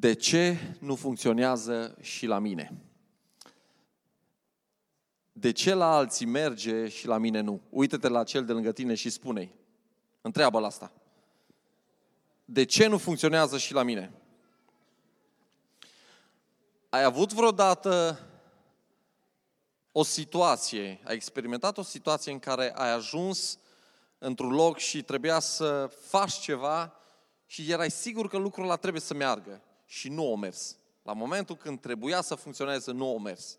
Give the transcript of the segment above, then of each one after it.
De ce nu funcționează și la mine? De ce la alții merge și la mine nu? Uită-te la cel de lângă tine și spune-i. Întreabă la asta. De ce nu funcționează și la mine? Ai avut vreodată o situație, ai experimentat o situație în care ai ajuns într-un loc și trebuia să faci ceva și erai sigur că lucrul ăla trebuie să meargă și nu o mers. La momentul când trebuia să funcționeze, nu o mers.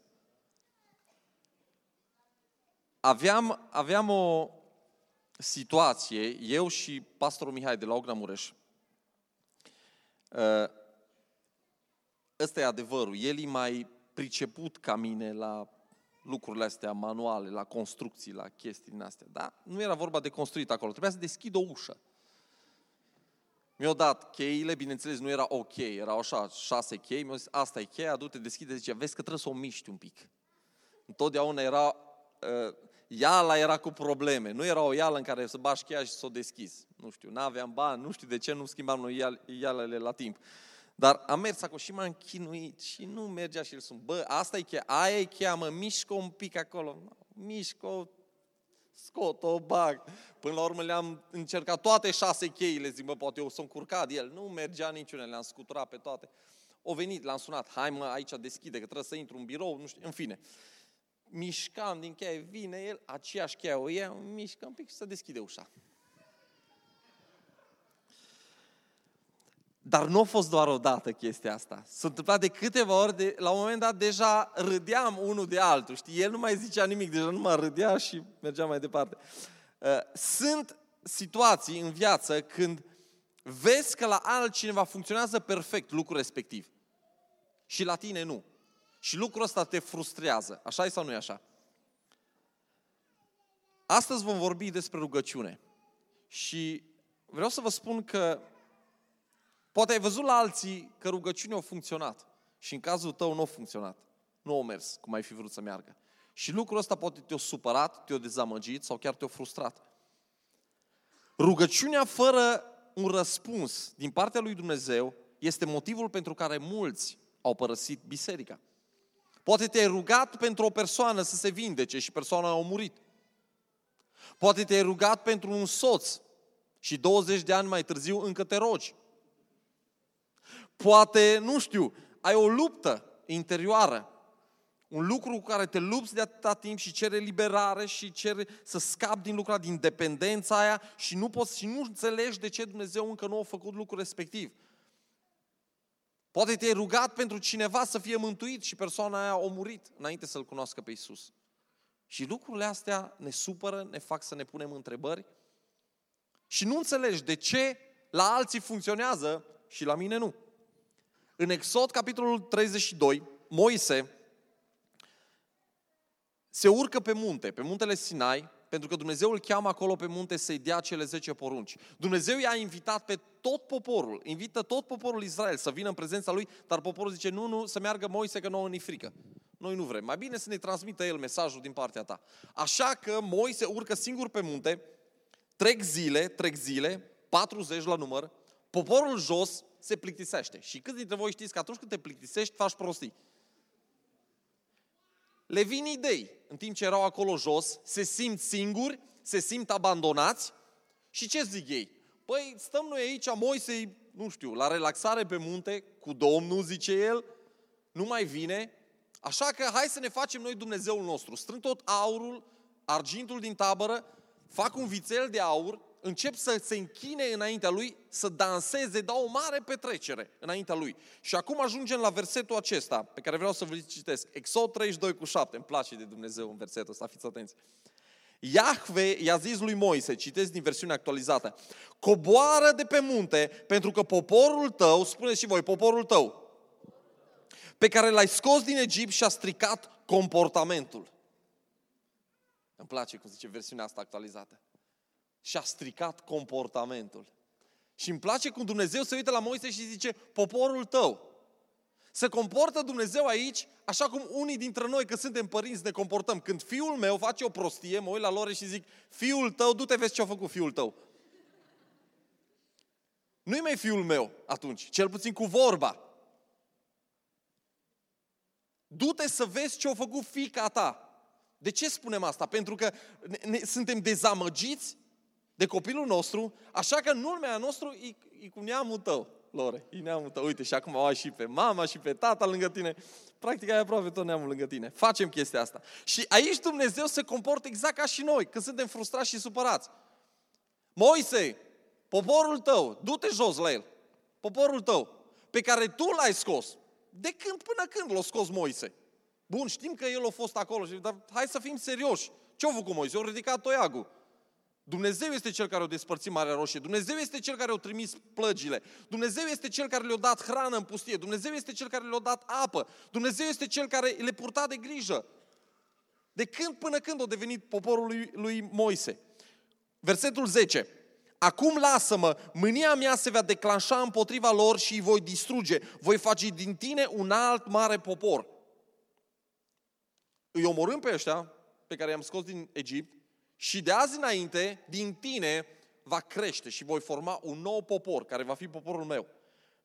Aveam, aveam o situație, eu și pastorul Mihai de la Ogna Mureș. Ă, ăsta e adevărul. El e mai priceput ca mine la lucrurile astea manuale, la construcții, la chestii din astea. Da? Nu era vorba de construit acolo. Trebuia să deschid o ușă. Mi-au dat cheile, bineînțeles, nu era ok, erau așa șase chei, mi-au zis, asta e cheia, du-te, deschide, zice, vezi că trebuie să o miști un pic. Întotdeauna era, uh, iala era cu probleme, nu era o ială în care să bași cheia și să o deschizi. Nu știu, n-aveam bani, nu știu de ce nu schimbam noi ialele la timp. Dar am mers acolo și m-am chinuit și nu mergea și el sunt, bă, asta e cheia, aia e cheia, mă, mișcă un pic acolo, mișcă scot-o, bag. Până la urmă le-am încercat toate șase cheile, zic, mă, poate eu sunt curcat el. Nu mergea niciunul, le-am scuturat pe toate. O venit, l-am sunat, hai mă, aici deschide, că trebuie să intru în birou, nu știu, în fine. Mișcam din cheie, vine el, aceeași cheie o ia, mișcă un pic și să deschide ușa. Dar nu a fost doar o dată chestia asta. S-a întâmplat de câteva ori, de, la un moment dat deja râdeam unul de altul, știi? El nu mai zicea nimic, deja nu mai râdea și mergea mai departe. Uh, sunt situații în viață când vezi că la altcineva funcționează perfect lucrul respectiv și la tine nu. Și lucrul ăsta te frustrează. Așa e sau nu e așa? Astăzi vom vorbi despre rugăciune. Și vreau să vă spun că Poate ai văzut la alții că rugăciunea a funcționat și în cazul tău nu a funcționat. Nu a mers cum ai fi vrut să meargă. Și lucrul ăsta poate te-a supărat, te-a dezamăgit sau chiar te-a frustrat. Rugăciunea fără un răspuns din partea lui Dumnezeu este motivul pentru care mulți au părăsit biserica. Poate te-ai rugat pentru o persoană să se vindece și persoana a murit. Poate te-ai rugat pentru un soț și 20 de ani mai târziu încă te rogi. Poate, nu știu, ai o luptă interioară, un lucru cu care te lupți de atâta timp și cere liberare și cere să scapi din lucrul din dependența aia și nu poți și nu înțelegi de ce Dumnezeu încă nu a făcut lucrul respectiv. Poate te-ai rugat pentru cineva să fie mântuit și persoana aia a murit înainte să-L cunoască pe Isus. Și lucrurile astea ne supără, ne fac să ne punem întrebări și nu înțelegi de ce la alții funcționează și la mine nu. În Exod, capitolul 32, Moise se urcă pe munte, pe muntele Sinai, pentru că Dumnezeu îl cheamă acolo pe munte să-i dea cele 10 porunci. Dumnezeu i-a invitat pe tot poporul, invită tot poporul Israel să vină în prezența lui, dar poporul zice, nu, nu, să meargă Moise că nouă ni frică. Noi nu vrem. Mai bine să ne transmită el mesajul din partea ta. Așa că Moise urcă singur pe munte, trec zile, trec zile, 40 la număr, poporul jos se plictisește. Și câți dintre voi știți că atunci când te plictisești, faci prostii? Le vin idei. În timp ce erau acolo jos, se simt singuri, se simt abandonați și ce zic ei? Păi stăm noi aici, Moise, nu știu, la relaxare pe munte, cu Domnul, zice el, nu mai vine, așa că hai să ne facem noi Dumnezeul nostru. Strâng tot aurul, argintul din tabără, fac un vițel de aur, încep să se închine înaintea lui, să danseze, dau o mare petrecere înaintea lui. Și acum ajungem la versetul acesta, pe care vreau să vă citesc. Exod 32 cu 7, îmi place de Dumnezeu în versetul ăsta, fiți atenți. Iahve i-a zis lui Moise, citesc din versiunea actualizată, coboară de pe munte, pentru că poporul tău, spuneți și voi, poporul tău, pe care l-ai scos din Egipt și a stricat comportamentul. Îmi place cum zice versiunea asta actualizată și-a stricat comportamentul. Și îmi place cum Dumnezeu se uită la Moise și zice, poporul tău. Se comportă Dumnezeu aici așa cum unii dintre noi, că suntem părinți, ne comportăm. Când fiul meu face o prostie, mă uit la lor și zic, fiul tău, du-te vezi ce a făcut fiul tău. Nu-i mai fiul meu atunci, cel puțin cu vorba. du-te să vezi ce a făcut fica ta. De ce spunem asta? Pentru că ne, ne, suntem dezamăgiți de copilul nostru, așa că în urmea nostru e, e cu neamul tău, Lore, e neamul tău. Uite, și acum ai și pe mama și pe tata lângă tine. Practic ai aproape tot neamul lângă tine. Facem chestia asta. Și aici Dumnezeu se comportă exact ca și noi, când suntem frustrați și supărați. Moise, poporul tău, du-te jos la el. Poporul tău, pe care tu l-ai scos. De când până când l-a scos Moise? Bun, știm că el a fost acolo, dar hai să fim serioși. Ce-a făcut Moise? A ridicat toiagul. Dumnezeu este Cel care a despărțit Marea Roșie. Dumnezeu este Cel care a trimis plăgile. Dumnezeu este Cel care le-a dat hrană în pustie. Dumnezeu este Cel care le-a dat apă. Dumnezeu este Cel care le purta de grijă. De când până când a devenit poporul lui, lui Moise? Versetul 10. Acum lasă-mă, mânia mea se va declanșa împotriva lor și îi voi distruge. Voi face din tine un alt mare popor. Îi omorâm pe ăștia pe care i-am scos din Egipt și de azi înainte, din tine va crește și voi forma un nou popor, care va fi poporul meu.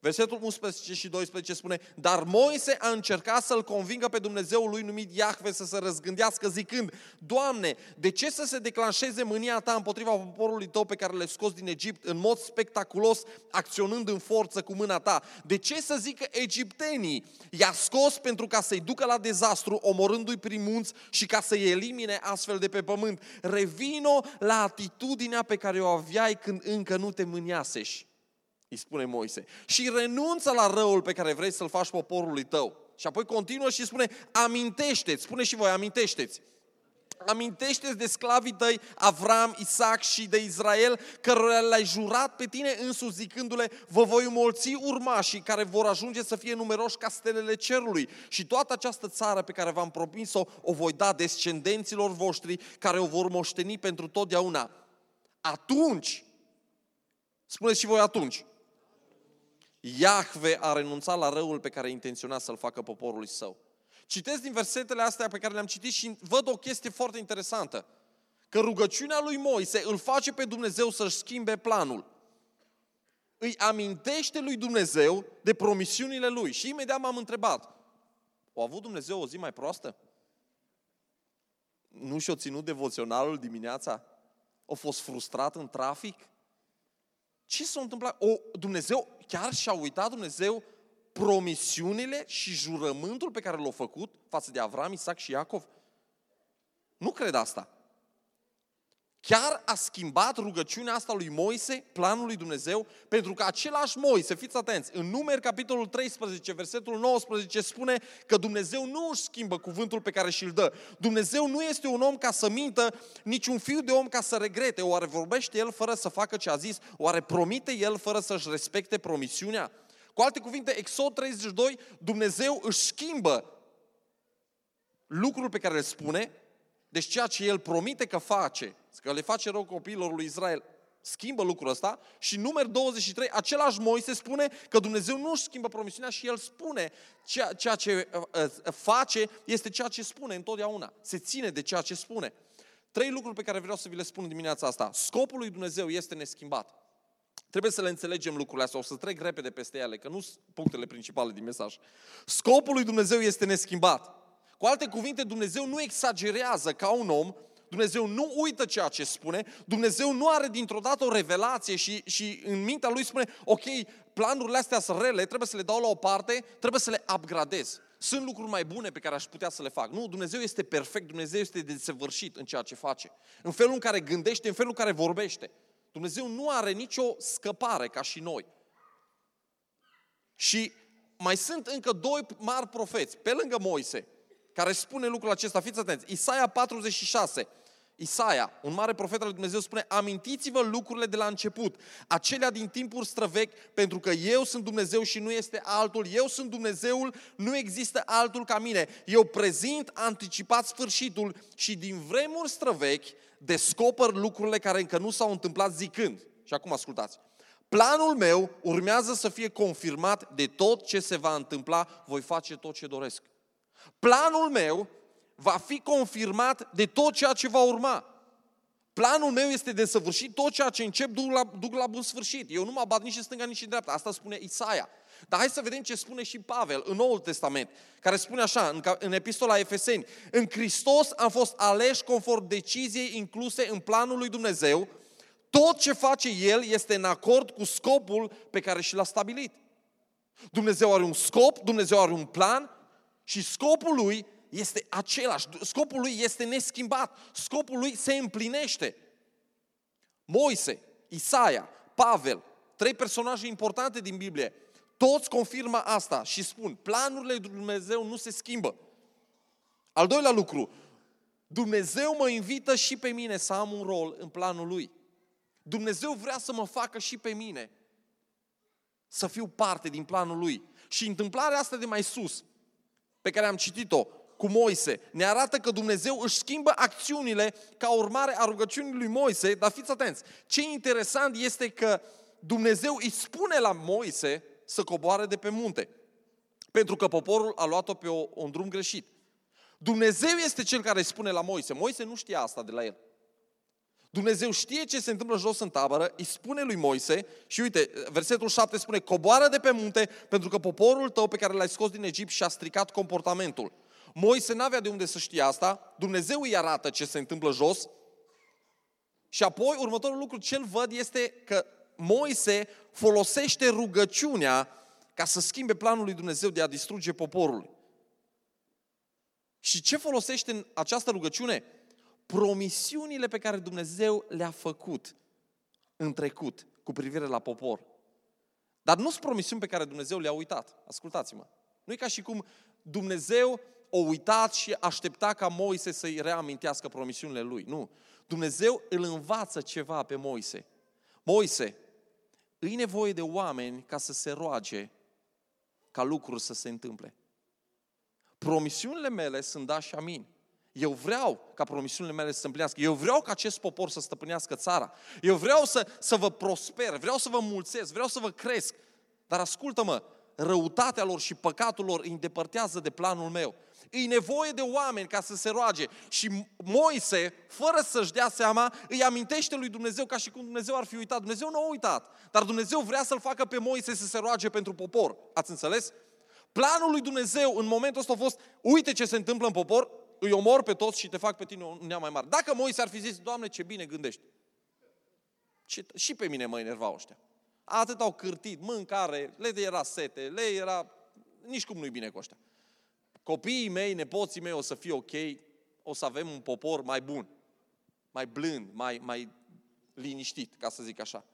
Versetul 11 și 12 spune, dar Moise a încercat să-l convingă pe Dumnezeul lui numit Iahve să se răzgândească zicând, Doamne, de ce să se declanșeze mânia ta împotriva poporului tău pe care le scos din Egipt în mod spectaculos, acționând în forță cu mâna ta? De ce să zică egiptenii, i-a scos pentru ca să-i ducă la dezastru, omorându-i prin munți și ca să-i elimine astfel de pe pământ? Revino la atitudinea pe care o aveai când încă nu te mâniaseși îi spune Moise. Și renunță la răul pe care vrei să-l faci poporului tău. Și apoi continuă și spune, amintește-ți, spune și voi, amintește-ți. Amintește-ți de sclavii tăi, Avram, Isaac și de Israel, cărora le-ai jurat pe tine însuși zicându-le, vă voi înmulți urmașii care vor ajunge să fie numeroși ca stelele cerului. Și toată această țară pe care v-am promis-o, o voi da descendenților voștri care o vor moșteni pentru totdeauna. Atunci, spuneți și voi atunci, Iahve a renunțat la răul pe care intenționa să-l facă poporului său. Citesc din versetele astea pe care le-am citit și văd o chestie foarte interesantă. Că rugăciunea lui Moise îl face pe Dumnezeu să-și schimbe planul. Îi amintește lui Dumnezeu de promisiunile lui. Și imediat m-am întrebat, o avut Dumnezeu o zi mai proastă? Nu și-o ținut devoționalul dimineața? O fost frustrat în trafic? Ce s-a întâmplat? O, Dumnezeu, chiar și-a uitat Dumnezeu promisiunile și jurământul pe care l-a făcut față de Avram, Isaac și Iacov? Nu cred asta. Chiar a schimbat rugăciunea asta lui Moise, planul lui Dumnezeu, pentru că același Moise, fiți atenți, în numeri capitolul 13, versetul 19 spune că Dumnezeu nu își schimbă cuvântul pe care și-l dă. Dumnezeu nu este un om ca să mintă, nici un fiu de om ca să regrete. Oare vorbește el fără să facă ce a zis? Oare promite el fără să-și respecte promisiunea? Cu alte cuvinte, Exod 32, Dumnezeu își schimbă lucrul pe care îl spune, deci ceea ce el promite că face, că le face rău copiilor lui Israel, schimbă lucrul ăsta și număr 23, același Moise spune că Dumnezeu nu își schimbă promisiunea și el spune ceea, ceea ce uh, uh, face este ceea ce spune întotdeauna. Se ține de ceea ce spune. Trei lucruri pe care vreau să vi le spun în dimineața asta. Scopul lui Dumnezeu este neschimbat. Trebuie să le înțelegem lucrurile astea. O să trec repede peste ele, că nu sunt punctele principale din mesaj. Scopul lui Dumnezeu este neschimbat. Cu alte cuvinte, Dumnezeu nu exagerează ca un om Dumnezeu nu uită ceea ce spune, Dumnezeu nu are dintr-o dată o revelație și, și în mintea lui spune, ok, planurile astea sunt rele, trebuie să le dau la o parte, trebuie să le upgradez. Sunt lucruri mai bune pe care aș putea să le fac. Nu, Dumnezeu este perfect, Dumnezeu este desăvârșit în ceea ce face. În felul în care gândește, în felul în care vorbește. Dumnezeu nu are nicio scăpare ca și noi. Și mai sunt încă doi mari profeți, pe lângă Moise, care spune lucrul acesta. Fiți atenți, Isaia 46, Isaia, un mare profet al lui Dumnezeu, spune Amintiți-vă lucrurile de la început, acelea din timpuri străvechi, pentru că eu sunt Dumnezeu și nu este altul. Eu sunt Dumnezeul, nu există altul ca mine. Eu prezint anticipat sfârșitul și din vremuri străvechi descoper lucrurile care încă nu s-au întâmplat zicând. Și acum ascultați. Planul meu urmează să fie confirmat de tot ce se va întâmpla, voi face tot ce doresc. Planul meu va fi confirmat de tot ceea ce va urma. Planul meu este de săvârșit, tot ceea ce încep duc la, duc la bun sfârșit. Eu nu mă bat nici în stânga, nici în dreapta. Asta spune Isaia. Dar hai să vedem ce spune și Pavel în Noul Testament, care spune așa, în, în epistola Efeseni, în Hristos am fost aleși conform deciziei incluse în planul lui Dumnezeu, tot ce face El este în acord cu scopul pe care și l-a stabilit. Dumnezeu are un scop, Dumnezeu are un plan și scopul lui este același. Scopul lui este neschimbat. Scopul lui se împlinește. Moise, Isaia, Pavel, trei personaje importante din Biblie, toți confirmă asta și spun, planurile lui Dumnezeu nu se schimbă. Al doilea lucru, Dumnezeu mă invită și pe mine să am un rol în planul Lui. Dumnezeu vrea să mă facă și pe mine să fiu parte din planul Lui. Și întâmplarea asta de mai sus, pe care am citit-o cu Moise, ne arată că Dumnezeu își schimbă acțiunile ca urmare a rugăciunii lui Moise, dar fiți atenți, ce interesant este că Dumnezeu îi spune la Moise să coboare de pe munte, pentru că poporul a luat-o pe o, un drum greșit. Dumnezeu este cel care îi spune la Moise. Moise nu știa asta de la el. Dumnezeu știe ce se întâmplă jos în tabără, îi spune lui Moise și uite, versetul 7 spune, coboară de pe munte pentru că poporul tău pe care l-ai scos din Egipt și-a stricat comportamentul. Moise n-avea de unde să știe asta, Dumnezeu îi arată ce se întâmplă jos și apoi următorul lucru ce-l văd este că Moise folosește rugăciunea ca să schimbe planul lui Dumnezeu de a distruge poporul. Și ce folosește în această rugăciune? Promisiunile pe care Dumnezeu le-a făcut în trecut cu privire la popor. Dar nu sunt promisiuni pe care Dumnezeu le-a uitat. Ascultați-mă. Nu e ca și cum Dumnezeu o uitat și aștepta ca Moise să-i reamintească promisiunile lui. Nu. Dumnezeu îl învață ceva pe Moise. Moise, îi nevoie de oameni ca să se roage ca lucruri să se întâmple. Promisiunile mele sunt da și amin. Eu vreau ca promisiunile mele să se împlinească. Eu vreau ca acest popor să stăpânească țara. Eu vreau să, să vă prosper, vreau să vă mulțesc, vreau să vă cresc. Dar ascultă-mă, răutatea lor și păcatul lor îi îndepărtează de planul meu. E nevoie de oameni ca să se roage. Și Moise, fără să-și dea seama, îi amintește lui Dumnezeu ca și cum Dumnezeu ar fi uitat. Dumnezeu nu a uitat, dar Dumnezeu vrea să-l facă pe Moise să se roage pentru popor. Ați înțeles? Planul lui Dumnezeu în momentul ăsta a fost, uite ce se întâmplă în popor, îi omor pe toți și te fac pe tine un neam mai mare. Dacă Moise ar fi zis, Doamne, ce bine gândești. Și, și pe mine mă enervau ăștia. Atât au cârtit, mâncare, le era sete, le era... Nici cum nu-i bine cu ăștia. Copiii mei, nepoții mei o să fie ok, o să avem un popor mai bun, mai blând, mai, mai liniștit, ca să zic așa.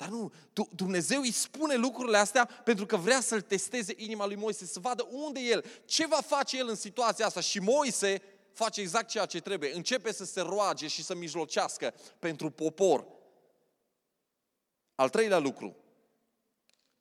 Dar nu, Dumnezeu îi spune lucrurile astea pentru că vrea să-l testeze inima lui Moise, să vadă unde el, ce va face el în situația asta. Și Moise face exact ceea ce trebuie. Începe să se roage și să mijlocească pentru popor. Al treilea lucru,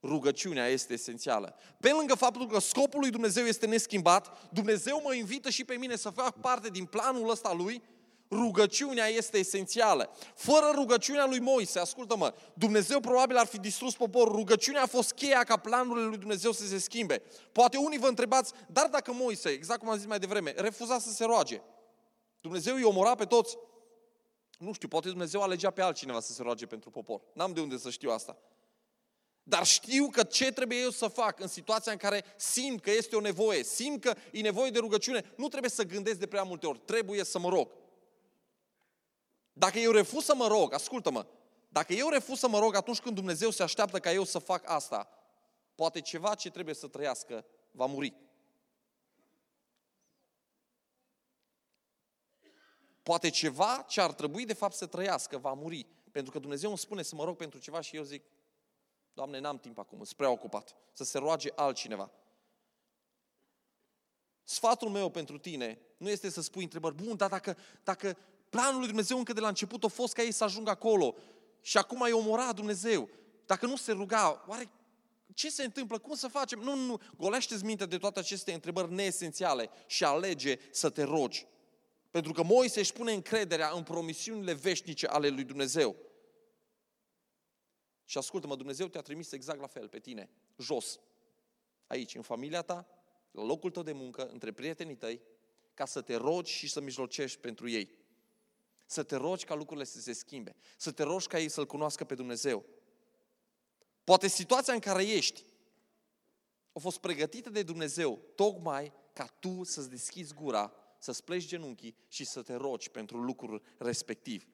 rugăciunea este esențială. Pe lângă faptul că scopul lui Dumnezeu este neschimbat, Dumnezeu mă invită și pe mine să fac parte din planul ăsta lui rugăciunea este esențială. Fără rugăciunea lui Moise, ascultă-mă, Dumnezeu probabil ar fi distrus poporul. Rugăciunea a fost cheia ca planurile lui Dumnezeu să se schimbe. Poate unii vă întrebați, dar dacă Moise, exact cum am zis mai devreme, refuza să se roage, Dumnezeu îi omora pe toți. Nu știu, poate Dumnezeu alegea pe altcineva să se roage pentru popor. N-am de unde să știu asta. Dar știu că ce trebuie eu să fac în situația în care simt că este o nevoie, simt că e nevoie de rugăciune, nu trebuie să gândesc de prea multe ori, trebuie să mă rog. Dacă eu refuz să mă rog, ascultă-mă, dacă eu refuz să mă rog atunci când Dumnezeu se așteaptă ca eu să fac asta, poate ceva ce trebuie să trăiască va muri. Poate ceva ce ar trebui de fapt să trăiască va muri. Pentru că Dumnezeu îmi spune să mă rog pentru ceva și eu zic, Doamne, n-am timp acum, sunt prea ocupat. Să se roage altcineva. Sfatul meu pentru tine nu este să spui întrebări, bun, dar dacă, dacă Planul lui Dumnezeu încă de la început a fost ca ei să ajungă acolo. Și acum e omorat Dumnezeu. Dacă nu se ruga, oare ce se întâmplă? Cum să facem? Nu, nu, golește-ți mintea de toate aceste întrebări neesențiale și alege să te rogi. Pentru că Moise își pune încrederea în promisiunile veșnice ale lui Dumnezeu. Și ascultă-mă, Dumnezeu te-a trimis exact la fel pe tine, jos, aici, în familia ta, la locul tău de muncă, între prietenii tăi, ca să te rogi și să mijlocești pentru ei să te rogi ca lucrurile să se schimbe, să te rogi ca ei să-L cunoască pe Dumnezeu. Poate situația în care ești a fost pregătită de Dumnezeu tocmai ca tu să-ți deschizi gura, să-ți pleci genunchii și să te rogi pentru lucrul respectiv.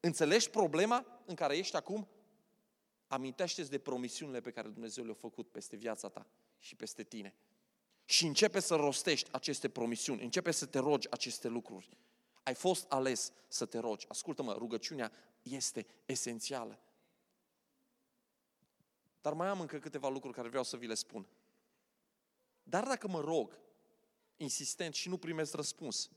Înțelegi problema în care ești acum? Amintește-ți de promisiunile pe care Dumnezeu le-a făcut peste viața ta și peste tine. Și începe să rostești aceste promisiuni, începe să te rogi aceste lucruri. Ai fost ales să te rogi. Ascultă-mă, rugăciunea este esențială. Dar mai am încă câteva lucruri care vreau să vi le spun. Dar dacă mă rog insistent și nu primesc răspuns,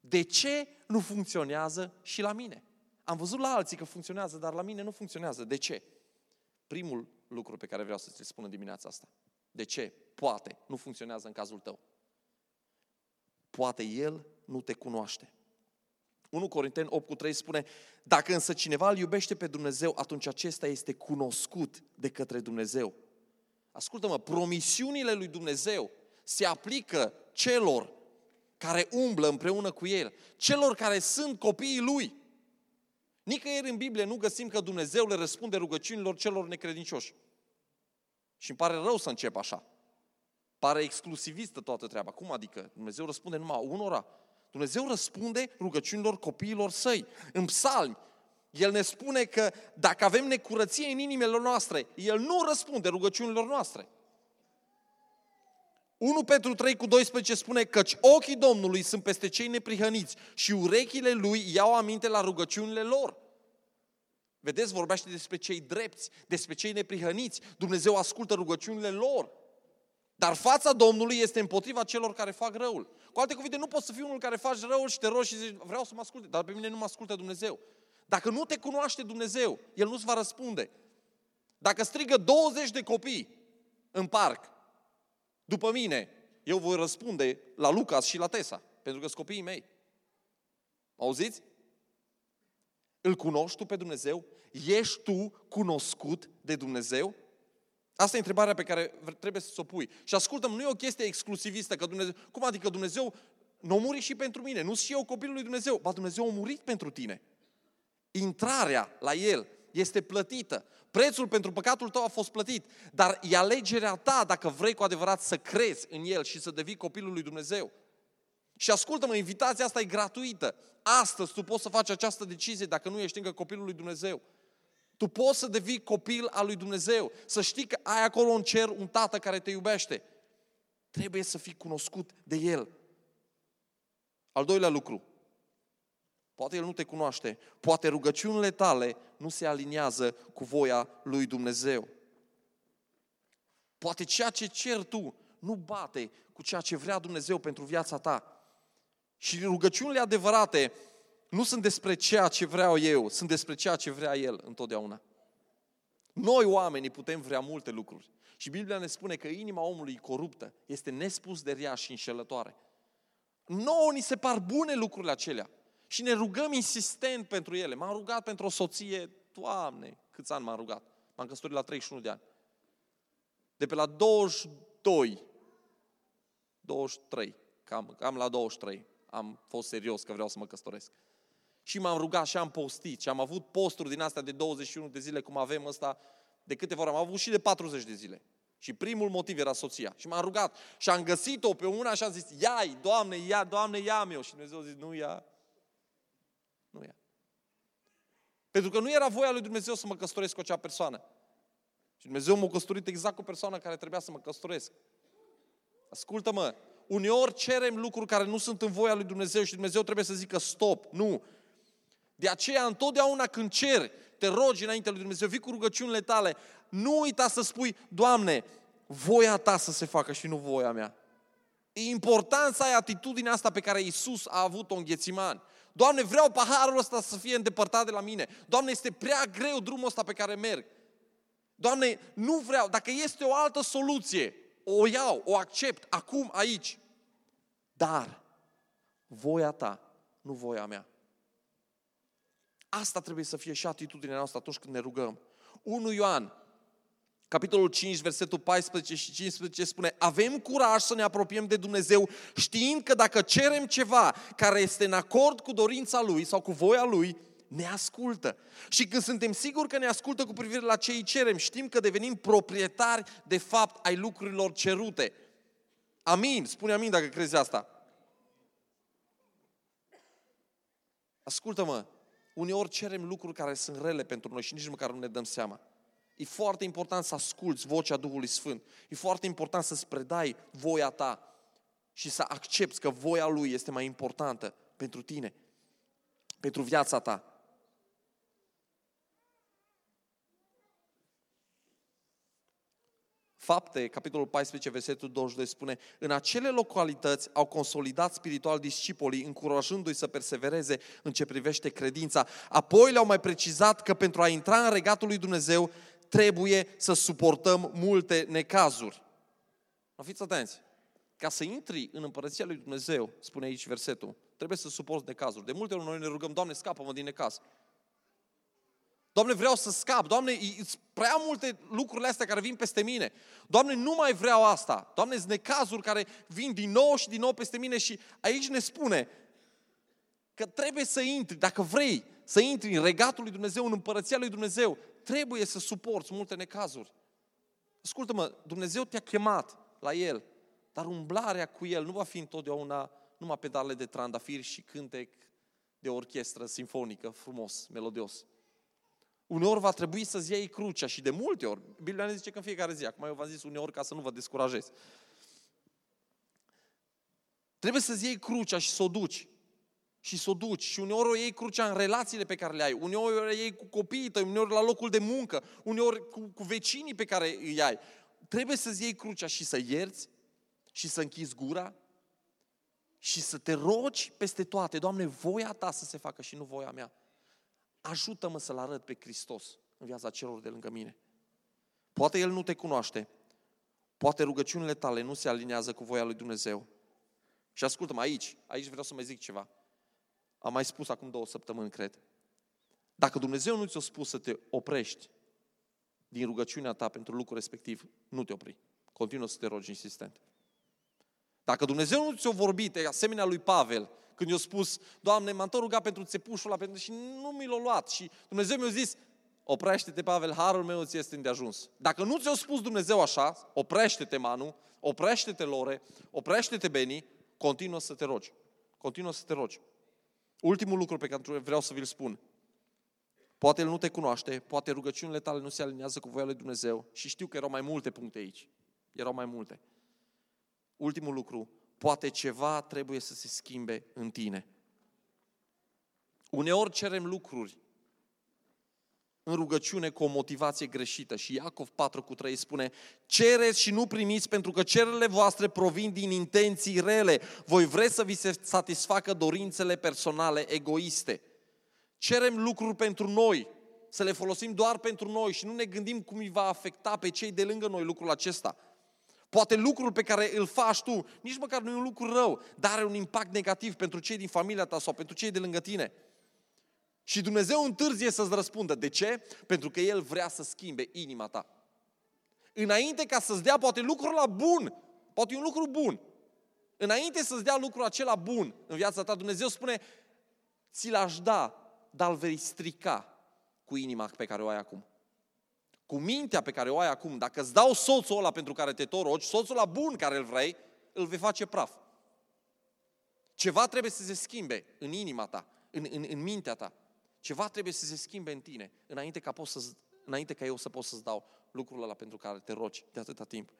de ce nu funcționează și la mine? Am văzut la alții că funcționează, dar la mine nu funcționează. De ce? Primul lucru pe care vreau să ți-l spun în dimineața asta. De ce? Poate nu funcționează în cazul tău. Poate El nu te cunoaște. 1 Corinteni 8 cu 3 spune, dacă însă cineva îl iubește pe Dumnezeu, atunci acesta este cunoscut de către Dumnezeu. Ascultă-mă, promisiunile lui Dumnezeu se aplică celor care umblă împreună cu El, celor care sunt copiii Lui. Nicăieri în Biblie nu găsim că Dumnezeu le răspunde rugăciunilor celor necredincioși. Și îmi pare rău să încep așa. Pare exclusivistă toată treaba. Cum adică? Dumnezeu răspunde numai unora? Dumnezeu răspunde rugăciunilor copiilor săi. În psalmi, El ne spune că dacă avem necurăție în inimile noastre, El nu răspunde rugăciunilor noastre. 1 Petru 3 cu 12 spune căci ochii Domnului sunt peste cei neprihăniți și urechile Lui iau aminte la rugăciunile lor. Vedeți, vorbește despre cei drepți, despre cei neprihăniți. Dumnezeu ascultă rugăciunile lor. Dar fața Domnului este împotriva celor care fac răul. Cu alte cuvinte, nu poți să fii unul care faci răul și te rogi și zici, vreau să mă asculte, dar pe mine nu mă ascultă Dumnezeu. Dacă nu te cunoaște Dumnezeu, El nu-ți va răspunde. Dacă strigă 20 de copii în parc, după mine, eu voi răspunde la Lucas și la Tesa, pentru că sunt copiii mei. Auziți? Îl cunoști tu pe Dumnezeu? Ești tu cunoscut de Dumnezeu? Asta e întrebarea pe care trebuie să o pui. Și ascultăm, nu e o chestie exclusivistă, că Dumnezeu, cum adică Dumnezeu nu a murit și pentru mine, nu și eu copilul lui Dumnezeu, ba Dumnezeu a murit pentru tine. Intrarea la El este plătită. Prețul pentru păcatul tău a fost plătit, dar e alegerea ta dacă vrei cu adevărat să crezi în El și să devii copilul lui Dumnezeu. Și ascultă-mă, invitația asta e gratuită. Astăzi tu poți să faci această decizie dacă nu ești încă copilul lui Dumnezeu. Tu poți să devii copil al lui Dumnezeu, să știi că ai acolo în cer un tată care te iubește. Trebuie să fii cunoscut de El. Al doilea lucru, poate El nu te cunoaște, poate rugăciunile tale nu se aliniază cu voia lui Dumnezeu. Poate ceea ce cer tu nu bate cu ceea ce vrea Dumnezeu pentru viața ta. Și rugăciunile adevărate nu sunt despre ceea ce vreau eu, sunt despre ceea ce vrea El întotdeauna. Noi, oamenii, putem vrea multe lucruri. Și Biblia ne spune că inima omului coruptă este nespus de rea și înșelătoare. Nouă ni se par bune lucrurile acelea. Și ne rugăm insistent pentru ele. M-am rugat pentru o soție, Doamne, câți ani m-am rugat? M-am căsătorit la 31 de ani. De pe la 22, 23, cam, cam la 23, am fost serios că vreau să mă căsătoresc. Și m-am rugat și am postit și am avut posturi din astea de 21 de zile, cum avem ăsta, de câteva ori am avut și de 40 de zile. Și primul motiv era soția. Și m-am rugat și am găsit-o pe una și am zis, ia Doamne, ia, Doamne, ia-mi eu. Și Dumnezeu a zis, nu ia, nu ia. Pentru că nu era voia lui Dumnezeu să mă căsătoresc cu acea persoană. Și Dumnezeu m-a căsătorit exact cu persoana care trebuia să mă căsătoresc. Ascultă-mă, uneori cerem lucruri care nu sunt în voia lui Dumnezeu și Dumnezeu trebuie să zică stop, nu. De aceea, întotdeauna când ceri, te rogi înainte lui Dumnezeu, vii cu rugăciunile tale, nu uita să spui, Doamne, voia ta să se facă și nu voia mea. E important să ai atitudinea asta pe care Isus a avut-o în Ghețimani. Doamne, vreau paharul ăsta să fie îndepărtat de la mine. Doamne, este prea greu drumul ăsta pe care merg. Doamne, nu vreau. Dacă este o altă soluție, o iau, o accept acum, aici. Dar voia ta, nu voia mea. Asta trebuie să fie și atitudinea noastră atunci când ne rugăm. 1 Ioan, capitolul 5, versetul 14 și 15 spune Avem curaj să ne apropiem de Dumnezeu știind că dacă cerem ceva care este în acord cu dorința Lui sau cu voia Lui, ne ascultă. Și când suntem siguri că ne ascultă cu privire la ce îi cerem, știm că devenim proprietari, de fapt, ai lucrurilor cerute. Amin. Spune amin dacă crezi asta. Ascultă-mă, uneori cerem lucruri care sunt rele pentru noi și nici măcar nu ne dăm seama. E foarte important să asculți vocea Duhului Sfânt. E foarte important să-ți predai voia ta și să accepti că voia Lui este mai importantă pentru tine, pentru viața ta. Fapte, capitolul 14, versetul 22 spune În acele localități au consolidat spiritual discipolii, încurajându-i să persevereze în ce privește credința. Apoi le-au mai precizat că pentru a intra în regatul lui Dumnezeu trebuie să suportăm multe necazuri. Nu fiți atenți! Ca să intri în împărăția lui Dumnezeu, spune aici versetul, trebuie să suporți necazuri. De multe ori noi ne rugăm, Doamne, scapă-mă din necaz. Doamne, vreau să scap. Doamne, îți prea multe lucrurile astea care vin peste mine. Doamne, nu mai vreau asta. Doamne, sunt necazuri care vin din nou și din nou peste mine și aici ne spune că trebuie să intri, dacă vrei să intri în regatul lui Dumnezeu, în împărăția lui Dumnezeu, trebuie să suporți multe necazuri. Ascultă-mă, Dumnezeu te-a chemat la El, dar umblarea cu El nu va fi întotdeauna numai pedale de trandafiri și cântec de orchestră sinfonică, frumos, melodios. Uneori va trebui să-ți iei crucea și de multe ori, Biblia ne zice că în fiecare zi, acum eu v-am zis uneori ca să nu vă descurajez. Trebuie să-ți iei crucea și să o duci. Și să o duci. Și uneori o iei crucea în relațiile pe care le ai. Uneori o iei cu copiii tăi, uneori la locul de muncă, uneori cu, cu vecinii pe care îi ai. Trebuie să-ți iei crucea și să ierți și să închizi gura și să te rogi peste toate. Doamne, voia Ta să se facă și nu voia mea ajută-mă să-L arăt pe Hristos în viața celor de lângă mine. Poate El nu te cunoaște, poate rugăciunile tale nu se aliniază cu voia lui Dumnezeu. Și ascultă-mă aici, aici vreau să mai zic ceva. Am mai spus acum două săptămâni, cred. Dacă Dumnezeu nu ți-a spus să te oprești din rugăciunea ta pentru lucrul respectiv, nu te opri. Continuă să te rogi insistent. Dacă Dumnezeu nu ți-a vorbit, asemenea lui Pavel, când i-a spus, Doamne, m-am tot rugat pentru țepușul ăla, pentru... și nu mi l-a luat. Și Dumnezeu mi-a zis, oprește-te, Pavel, harul meu ți este îndeajuns. Dacă nu ți-a spus Dumnezeu așa, oprește-te, Manu, oprește-te, Lore, oprește-te, Beni, continuă să te rogi. Continuă să te rogi. Ultimul lucru pe care vreau să vi-l spun. Poate El nu te cunoaște, poate rugăciunile tale nu se aliniază cu voia lui Dumnezeu și știu că erau mai multe puncte aici. Erau mai multe. Ultimul lucru, poate ceva trebuie să se schimbe în tine. Uneori cerem lucruri în rugăciune cu o motivație greșită. Și Iacov 4 cu 3 spune, cereți și nu primiți pentru că cererile voastre provin din intenții rele. Voi vreți să vi se satisfacă dorințele personale egoiste. Cerem lucruri pentru noi, să le folosim doar pentru noi și nu ne gândim cum îi va afecta pe cei de lângă noi lucrul acesta. Poate lucrul pe care îl faci tu, nici măcar nu e un lucru rău, dar are un impact negativ pentru cei din familia ta sau pentru cei de lângă tine. Și Dumnezeu întârzie să-ți răspundă. De ce? Pentru că El vrea să schimbe inima ta. Înainte ca să-ți dea poate lucrul la bun, poate un lucru bun, înainte să-ți dea lucrul acela bun în viața ta, Dumnezeu spune, ți l-aș da, dar îl vei strica cu inima pe care o ai acum cu mintea pe care o ai acum, dacă îți dau soțul ăla pentru care te toroci, soțul la bun care îl vrei, îl vei face praf. Ceva trebuie să se schimbe în inima ta, în, în, în mintea ta. Ceva trebuie să se schimbe în tine, înainte ca, poți să, înainte ca eu să pot să-ți dau lucrul ăla pentru care te rogi de atâta timp.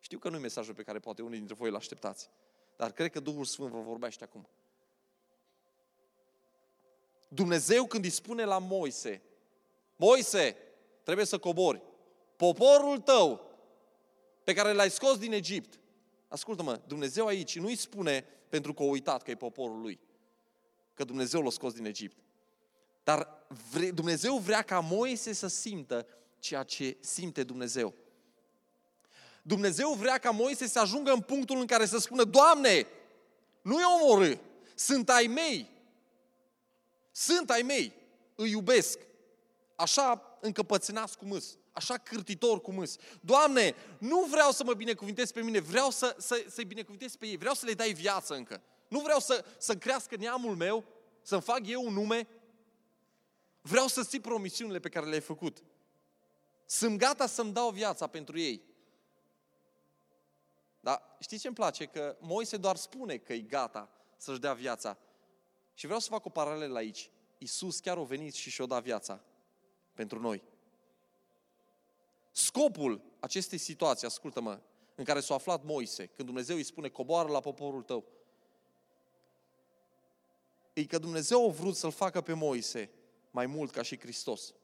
Știu că nu e mesajul pe care poate unii dintre voi îl așteptați, dar cred că Duhul Sfânt vă vorbește acum. Dumnezeu când îi spune la Moise, Moise, trebuie să cobori. Poporul tău pe care l-ai scos din Egipt, ascultă-mă, Dumnezeu aici nu îi spune pentru că a uitat că e poporul lui, că Dumnezeu l-a scos din Egipt. Dar vre, Dumnezeu vrea ca Moise să simtă ceea ce simte Dumnezeu. Dumnezeu vrea ca Moise să ajungă în punctul în care să spună, Doamne, nu-i omorâ, sunt ai mei. Sunt ai mei, îi iubesc. Așa încăpățânați cu mâs, așa cârtitor cu mâs. Doamne, nu vreau să mă binecuvintez pe mine, vreau să, să, să-i binecuvintez pe ei, vreau să le dai viață încă. Nu vreau să, să crească neamul meu, să-mi fac eu un nume. Vreau să ții promisiunile pe care le-ai făcut. Sunt gata să-mi dau viața pentru ei. Dar știți ce îmi place? Că Moise doar spune că e gata să-și dea viața. Și vreau să fac o paralelă aici. Iisus chiar a venit și și-a dat viața pentru noi. Scopul acestei situații, ascultă-mă, în care s-a aflat Moise, când Dumnezeu îi spune, coboară la poporul tău, e că Dumnezeu a vrut să-l facă pe Moise mai mult ca și Hristos.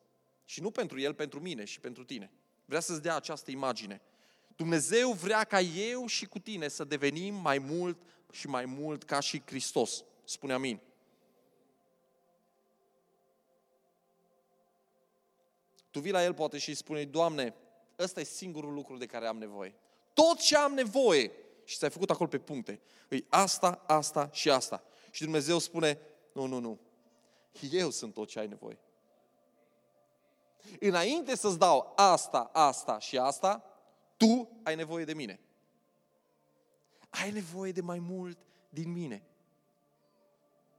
Și nu pentru el, pentru mine și pentru tine. Vrea să-ți dea această imagine. Dumnezeu vrea ca eu și cu tine să devenim mai mult și mai mult ca și Hristos. Spune amin. Tu vii la el poate și îi spune, Doamne, ăsta e singurul lucru de care am nevoie. Tot ce am nevoie, și ți-ai făcut acolo pe puncte, îi asta, asta și asta. Și Dumnezeu spune, nu, nu, nu, eu sunt tot ce ai nevoie. Înainte să-ți dau asta, asta și asta, tu ai nevoie de mine. Ai nevoie de mai mult din mine.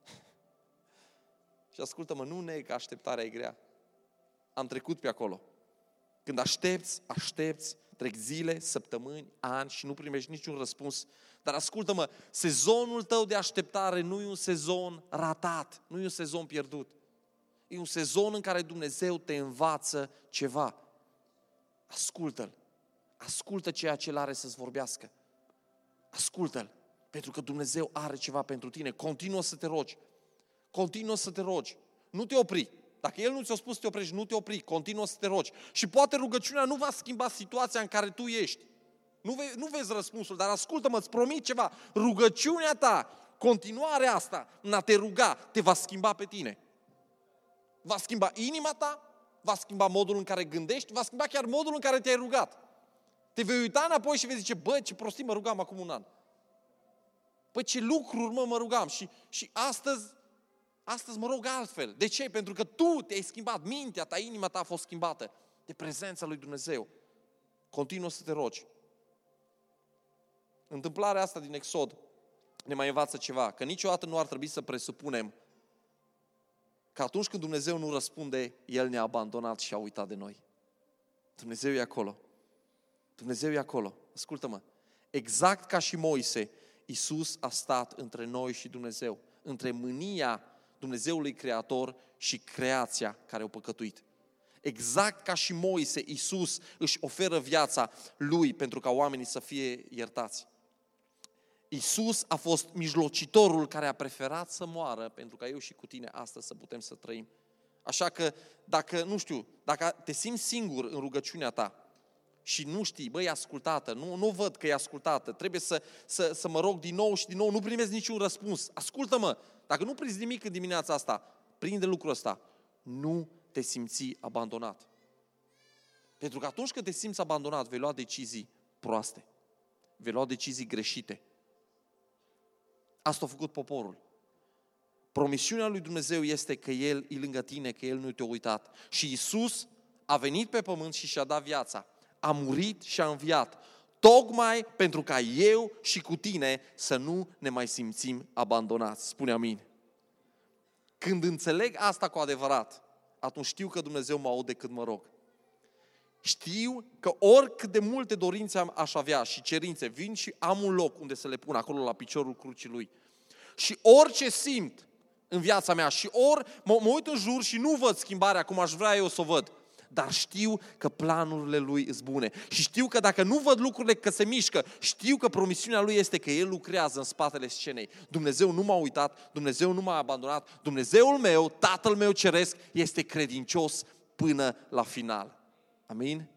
și ascultă-mă, nu neg că așteptarea e grea. Am trecut pe acolo. Când aștepți, aștepți, trec zile, săptămâni, ani și nu primești niciun răspuns. Dar ascultă-mă, sezonul tău de așteptare nu e un sezon ratat, nu e un sezon pierdut. E un sezon în care Dumnezeu te învață ceva. Ascultă-L. Ascultă ceea ce El are să-ți vorbească. Ascultă-L. Pentru că Dumnezeu are ceva pentru tine. Continuă să te rogi. Continuă să te rogi. Nu te opri. Dacă El nu ți-a spus să te oprești, nu te opri. Continuă să te rogi. Și poate rugăciunea nu va schimba situația în care tu ești. Nu, ve- nu vezi răspunsul, dar ascultă-mă, îți promit ceva. Rugăciunea ta, continuarea asta, în a te ruga, te va schimba pe tine. Va schimba inima ta, va schimba modul în care gândești, va schimba chiar modul în care te-ai rugat. Te vei uita înapoi și vei zice, bă, ce prostii mă rugam acum un an. Păi ce lucruri, mă, mă rugam. Și, și astăzi, astăzi mă rog altfel. De ce? Pentru că tu te-ai schimbat, mintea ta, inima ta a fost schimbată de prezența lui Dumnezeu. Continuă să te rogi. Întâmplarea asta din Exod ne mai învață ceva, că niciodată nu ar trebui să presupunem că atunci când Dumnezeu nu răspunde, El ne-a abandonat și a uitat de noi. Dumnezeu e acolo. Dumnezeu e acolo. Ascultă-mă. Exact ca și Moise, Isus a stat între noi și Dumnezeu, între mânia Dumnezeului Creator și creația care au păcătuit. Exact ca și Moise, Isus își oferă viața lui pentru ca oamenii să fie iertați. Isus a fost mijlocitorul care a preferat să moară pentru ca eu și cu tine astăzi să putem să trăim. Așa că dacă, nu știu, dacă te simți singur în rugăciunea ta și nu știi, băi, e ascultată, nu, nu văd că e ascultată, trebuie să, să, să mă rog din nou și din nou, nu primesc niciun răspuns. Ascultă-mă, dacă nu prinzi nimic în dimineața asta, prinde lucrul ăsta. Nu te simți abandonat. Pentru că atunci când te simți abandonat, vei lua decizii proaste. Vei lua decizii greșite. Asta a făcut poporul. Promisiunea lui Dumnezeu este că El e lângă tine, că El nu te-a uitat. Și Isus a venit pe pământ și și-a dat viața. A murit și a înviat. Tocmai pentru ca eu și cu tine să nu ne mai simțim abandonați. Spune amin. Când înțeleg asta cu adevărat, atunci știu că Dumnezeu mă aude când mă rog. Știu că oricât de multe dorințe am, aș avea și cerințe, vin și am un loc unde să le pun acolo la piciorul crucii Lui. Și orice simt în viața mea și ori mă, mă uit în jur și nu văd schimbarea cum aș vrea eu să o văd, dar știu că planurile Lui sunt bune. Și știu că dacă nu văd lucrurile că se mișcă, știu că promisiunea Lui este că El lucrează în spatele scenei. Dumnezeu nu m-a uitat, Dumnezeu nu m-a abandonat, Dumnezeul meu, Tatăl meu ceresc, este credincios până la final. Amin?